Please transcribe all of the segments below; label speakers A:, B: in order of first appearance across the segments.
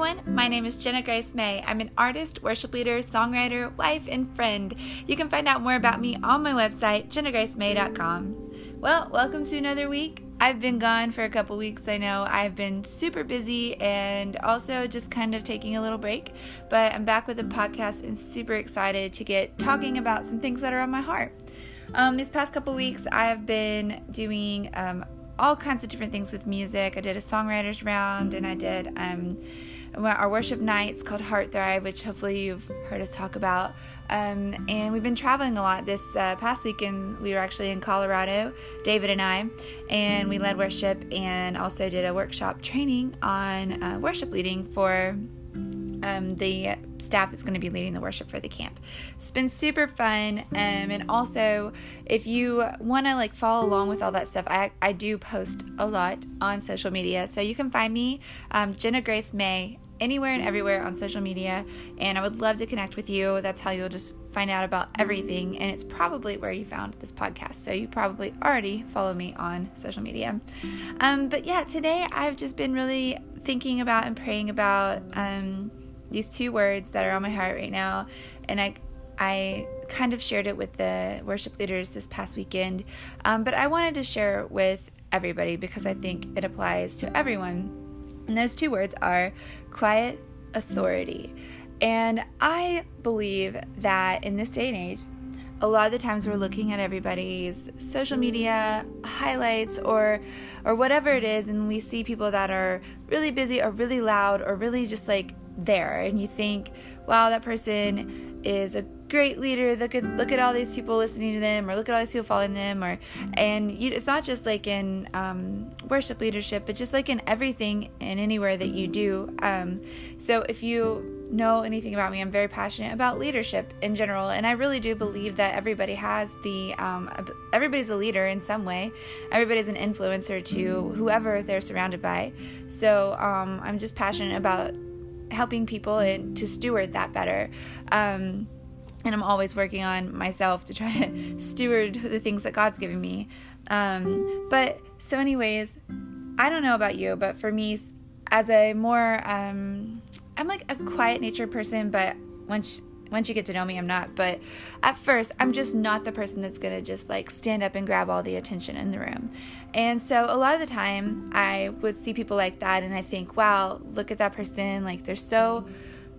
A: everyone. My name is Jenna Grace May. I'm an artist, worship leader, songwriter, wife, and friend. You can find out more about me on my website, jennagracemay.com. Well, welcome to another week. I've been gone for a couple weeks. I know I've been super busy and also just kind of taking a little break, but I'm back with the podcast and super excited to get talking about some things that are on my heart. Um, these past couple weeks, I've been doing um, all kinds of different things with music. I did a songwriters round and I did um, our worship nights called Heart Thrive, which hopefully you've heard us talk about. Um, and we've been traveling a lot. This uh, past weekend, we were actually in Colorado, David and I, and we led worship and also did a workshop training on uh, worship leading for um, the staff that's going to be leading the worship for the camp. It's been super fun, um, and also if you want to like follow along with all that stuff, I I do post a lot on social media, so you can find me um, Jenna Grace May anywhere and everywhere on social media, and I would love to connect with you. That's how you'll just find out about everything, and it's probably where you found this podcast. So you probably already follow me on social media. Um, but yeah, today I've just been really thinking about and praying about. Um, these two words that are on my heart right now, and I I kind of shared it with the worship leaders this past weekend, um, but I wanted to share it with everybody because I think it applies to everyone. And those two words are quiet authority. And I believe that in this day and age, a lot of the times we're looking at everybody's social media highlights or or whatever it is and we see people that are really busy or really loud or really just like there and you think, wow, that person is a great leader. Look at look at all these people listening to them, or look at all these people following them, or and you, it's not just like in um, worship leadership, but just like in everything and anywhere that you do. Um, so if you know anything about me, I'm very passionate about leadership in general, and I really do believe that everybody has the um, everybody's a leader in some way. Everybody's an influencer to whoever they're surrounded by. So um, I'm just passionate about helping people and to steward that better. Um, and I'm always working on myself to try to steward the things that God's given me. Um, but so, anyways, I don't know about you, but for me, as a more, um, I'm like a quiet nature person, but once once you get to know me, I'm not. But at first, I'm just not the person that's to just like stand up and grab all the attention in the room. And so a lot of the time, I would see people like that and I think, wow, look at that person. Like they're so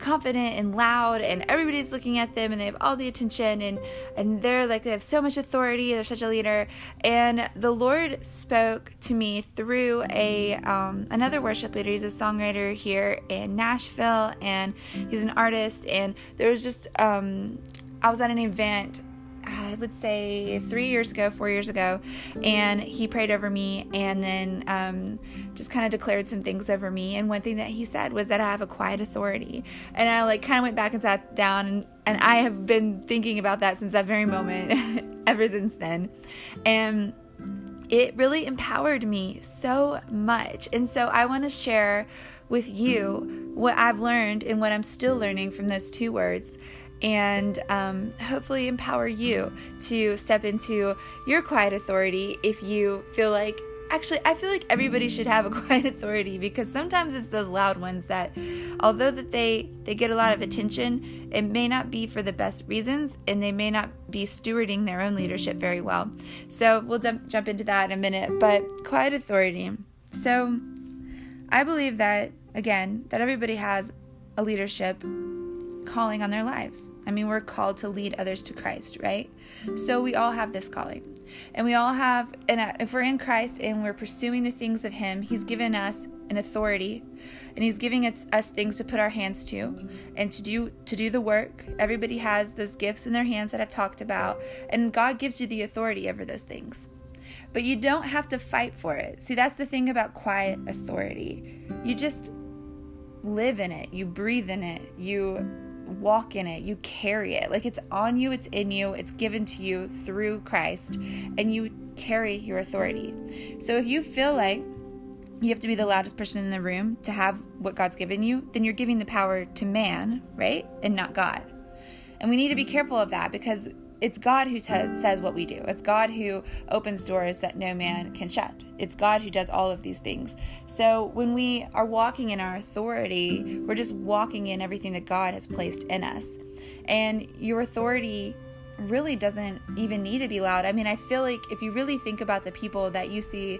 A: confident and loud and everybody's looking at them and they have all the attention and and they're like they have so much authority they're such a leader. And the lord spoke to me through a um, another worship leader. He's a songwriter here in nashville and he's an artist and there was just um, i was at an event I would say three years ago, four years ago, and he prayed over me and then um, just kind of declared some things over me. And one thing that he said was that I have a quiet authority. And I like kind of went back and sat down, and, and I have been thinking about that since that very moment, ever since then. And it really empowered me so much. And so I want to share with you what I've learned and what I'm still learning from those two words and um, hopefully empower you to step into your quiet authority if you feel like actually i feel like everybody should have a quiet authority because sometimes it's those loud ones that although that they they get a lot of attention it may not be for the best reasons and they may not be stewarding their own leadership very well. So we'll jump jump into that in a minute but quiet authority. So i believe that again that everybody has a leadership calling on their lives. I mean, we're called to lead others to Christ, right? So we all have this calling. And we all have, and uh, if we're in Christ and we're pursuing the things of Him, He's given us an authority and he's giving us, us things to put our hands to and to do to do the work everybody has those gifts in their hands that i've talked about and god gives you the authority over those things but you don't have to fight for it see that's the thing about quiet authority you just live in it you breathe in it you walk in it, you carry it. Like it's on you, it's in you, it's given to you through Christ, and you carry your authority. So if you feel like you have to be the loudest person in the room to have what God's given you, then you're giving the power to man, right? And not God. And we need to be careful of that because it's God who t- says what we do. It's God who opens doors that no man can shut. It's God who does all of these things. So when we are walking in our authority, we're just walking in everything that God has placed in us. And your authority really doesn't even need to be loud. I mean, I feel like if you really think about the people that you see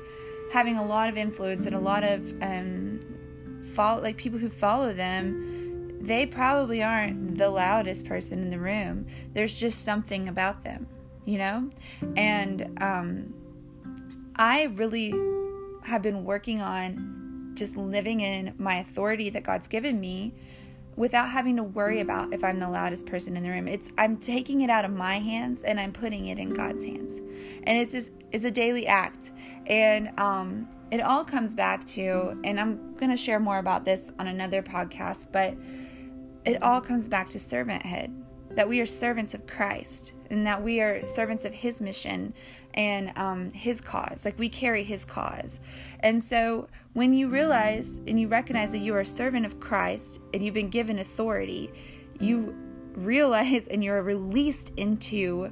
A: having a lot of influence and a lot of um, follow, like people who follow them, they probably aren't the loudest person in the room. There's just something about them, you know? And um, I really have been working on just living in my authority that God's given me without having to worry about if I'm the loudest person in the room. It's I'm taking it out of my hands and I'm putting it in God's hands. And it's just it's a daily act. And um it all comes back to and I'm going to share more about this on another podcast, but it all comes back to servanthood that we are servants of Christ and that we are servants of His mission and um, His cause. Like we carry His cause. And so when you realize and you recognize that you are a servant of Christ and you've been given authority, you realize and you're released into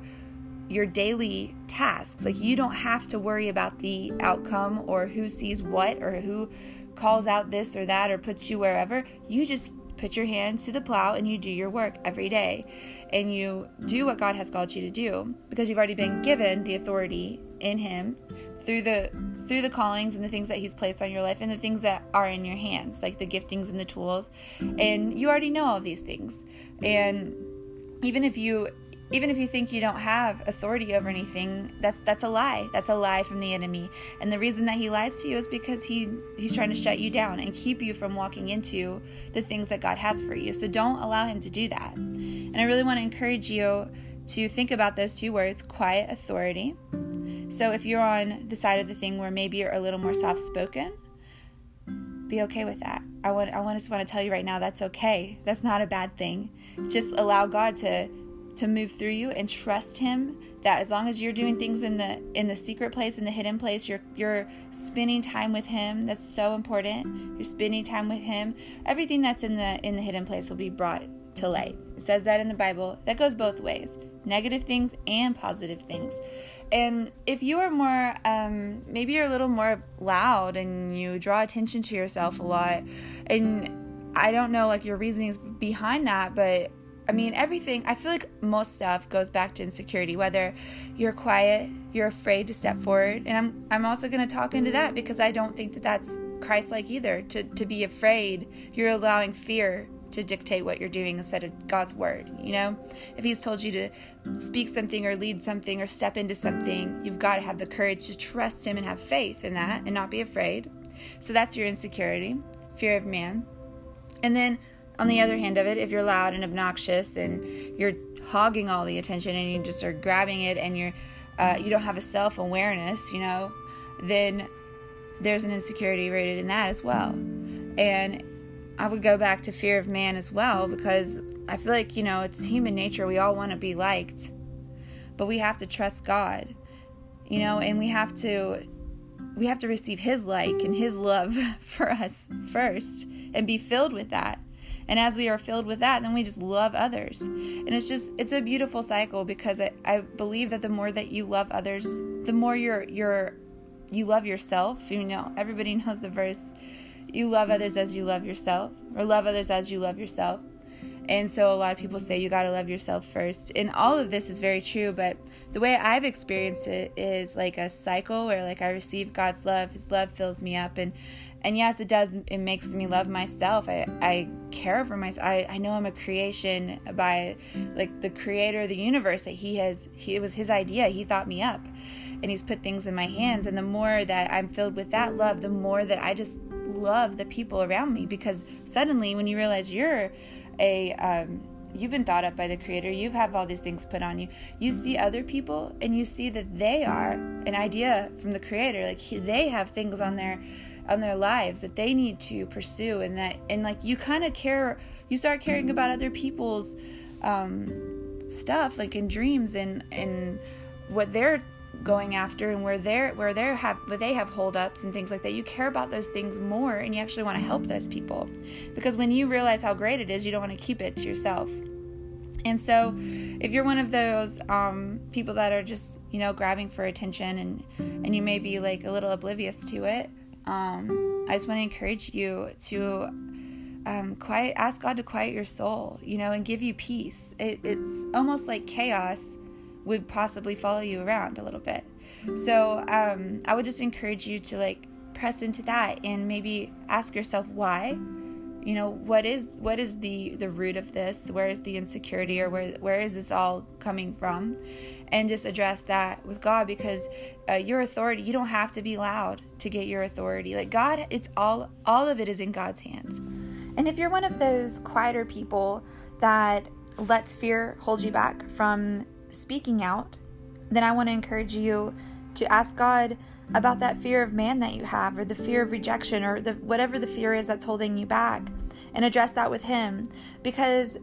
A: your daily tasks. Like you don't have to worry about the outcome or who sees what or who calls out this or that or puts you wherever. You just put your hands to the plow and you do your work every day. And you do what God has called you to do because you've already been given the authority in him through the through the callings and the things that he's placed on your life and the things that are in your hands like the giftings and the tools. And you already know all these things. And even if you even if you think you don't have authority over anything that's that's a lie. That's a lie from the enemy. And the reason that he lies to you is because he he's trying to shut you down and keep you from walking into the things that god has for you. So don't allow him to do that. And i really want to encourage you to think about those two words quiet authority. So if you're on the side of the thing where maybe you're a little more soft spoken be okay with that. I want i to want to tell you right now that's okay. That's not a bad thing. Just allow god to to move through you and trust him that as long as you're doing things in the in the secret place in the hidden place you're you're spending time with him. That's so important. You're spending time with him. Everything that's in the in the hidden place will be brought to light. It says that in the bible. That goes both ways negative things and positive things. And if you are more um, maybe you're a little more loud and you draw attention to yourself a lot and i don't know like your reasonings behind that but I mean, everything, I feel like most stuff goes back to insecurity, whether you're quiet, you're afraid to step forward. And I'm, I'm also going to talk into that because I don't think that that's Christ like either. To, to be afraid, you're allowing fear to dictate what you're doing instead of God's word. You know, if He's told you to speak something or lead something or step into something, you've got to have the courage to trust Him and have faith in that and not be afraid. So that's your insecurity, fear of man. And then on the other hand of it, if you're loud and obnoxious and you're hogging all the attention and you just are grabbing it and you're uh, you don't have a self awareness, you know, then there's an insecurity rooted in that as well. And I would go back to fear of man as well because I feel like, you know, it's human nature. We all want to be liked, but we have to trust God, you know, and we have to. We have to receive His like and His love for us first and be filled with that and as we are filled with that, then we just love others. And it's just it's a beautiful cycle because I, I believe that the more that you love others, the more you're you're you love yourself. You know, everybody knows the verse, you love others as you love yourself, or love others as you love yourself. And so a lot of people say you got to love yourself first. And all of this is very true, but the way I've experienced it is like a cycle where like I receive God's love, his love fills me up and and yes it does it makes me love myself. I, I care for myself. I, I know i'm a creation by like the creator of the universe that he has he it was his idea. He thought me up and he's put things in my hands. And the more that i'm filled with that love the more that i just love the people around me. Because suddenly when you realize you're a um, you've been thought up by the creator you have all these things put on you you see other people and you see that they are an idea from the creator. Like he, they have things on their on their lives that they need to pursue and that and like you kind of care you start caring about other people's um, stuff like in dreams and and what they're going after and where they're where they have where they have holdups and things like that. You care about those things more and you actually want to help those people. Because when you realize how great it is you don't want to keep it to yourself. And so, if you're one of those um, people that are just, you know, grabbing for attention and and you may be like a little oblivious to it, um, I just want to encourage you to um, quiet, ask God to quiet your soul, you know, and give you peace. It, it's almost like chaos would possibly follow you around a little bit. So um, I would just encourage you to like press into that and maybe ask yourself why you know what is what is the the root of this? Where is the insecurity or where where is this all coming from? And just address that with god because uh, your authority you don't have to be loud to get your authority. Like god it's all all of it is in god's hands. And if you're one of those quieter people that lets fear hold you back from speaking out then i want to encourage you to ask god about that fear of man that you have or the fear of rejection or the whatever the fear is that's holding you back and address that with him. Because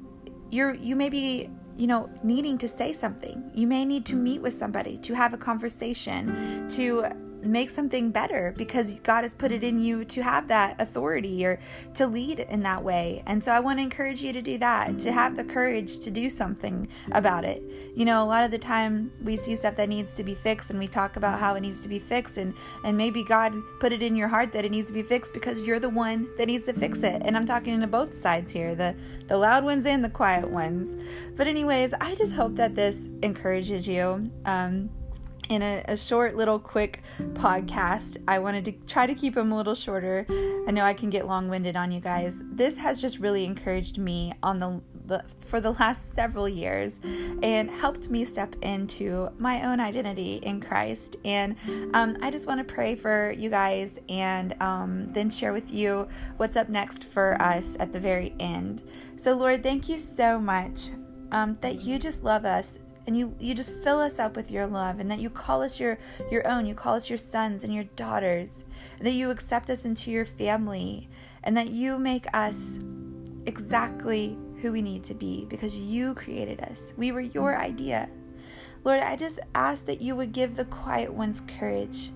A: you're you may be you know needing to say something. You may need to meet with somebody to have a conversation to make something better because God has put it in you to have that authority or to lead in that way. And so I want to encourage you to do that, to have the courage to do something about it. You know, a lot of the time we see stuff that needs to be fixed and we talk about how it needs to be fixed and and maybe God put it in your heart that it needs to be fixed because you're the one that needs to fix it. And I'm talking to both sides here, the the loud ones and the quiet ones. But anyways, I just hope that this encourages you. Um in a, a, short little quick podcast. I wanted to try to keep them a little shorter. I know i can get long-winded on you guys. This has just really encouraged me on the, the for the last several years and helped me step into my own identity in christ. And um, i just want to pray for you guys and um, then share with you what's up next for us at the very end. So lord thank you so much um, that you just love us and you you just fill us up with your love and that you call us your your own. You call us your sons and your daughters and that you accept us into your family and that you make us exactly who we need to be because you created us. We were your idea. Lord i just ask that you would give the quiet ones courage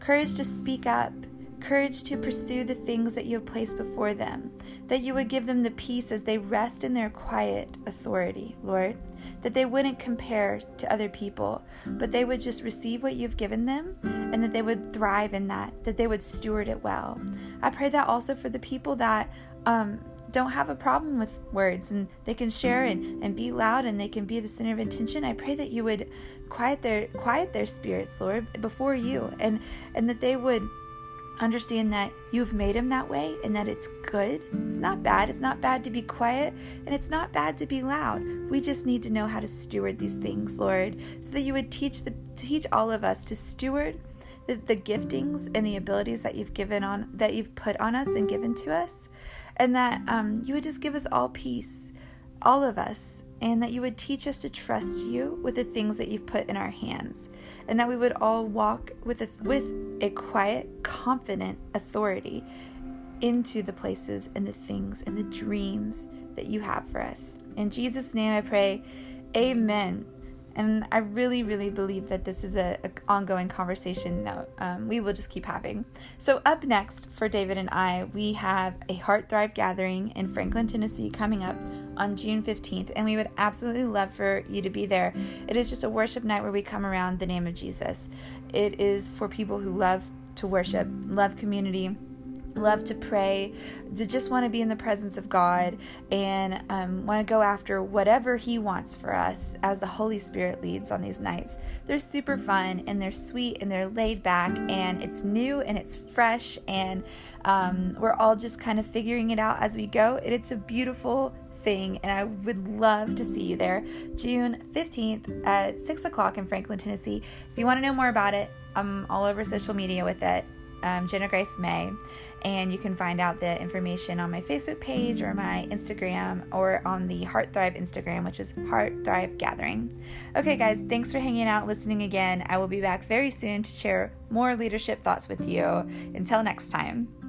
A: courage to speak up courage to pursue the things that you have placed before them, that you would give them the peace as they rest in their quiet authority, Lord, that they wouldn't compare to other people, but they would just receive what you've given them and that they would thrive in that, that they would steward it well. I pray that also for the people that um, don't have a problem with words and they can share and, and be loud and they can be the center of attention. I pray that you would quiet their quiet their spirits, Lord, before you and and that they would understand that you've made him that way and that it's good. It's not bad. It's not bad to be quiet and it's not bad to be loud. We just need to know how to steward these things, Lord, so that you would teach the teach all of us to steward the, the giftings and the abilities that you've given on that you've put on us and given to us, and that um, you would just give us all peace, all of us, and that you would teach us to trust you with the things that you've put in our hands, and that we would all walk with a, with a quiet, confident authority into the places and the things and the dreams that you have for us. In Jesus' name I pray, amen. And I really, really believe that this is a, a ongoing conversation that um, we will just keep having. So, up next for David and I, we have a Heart Thrive gathering in Franklin, Tennessee coming up on June 15th, and we would absolutely love for you to be there. It is just a worship night where we come around the name of Jesus. It is for people who love to worship, love community love to pray, to just want to be in the presence of God and um, want to go after whatever He wants for us as the Holy Spirit leads on these nights. They're super fun and they're sweet and they're laid back and it's new and it's fresh and um, we're all just kind of figuring it out as we go. it's a beautiful thing, and I would love to see you there. June 15th at 6 o'clock in Franklin, Tennessee. If you want to know more about it, I'm all over social media with it. Um, Jenna Grace May, and you can find out the information on my Facebook page or my Instagram or on the Heart Thrive Instagram, which is Heart Thrive Gathering. Okay, guys, thanks for hanging out, listening again. I will be back very soon to share more leadership thoughts with you. Until next time.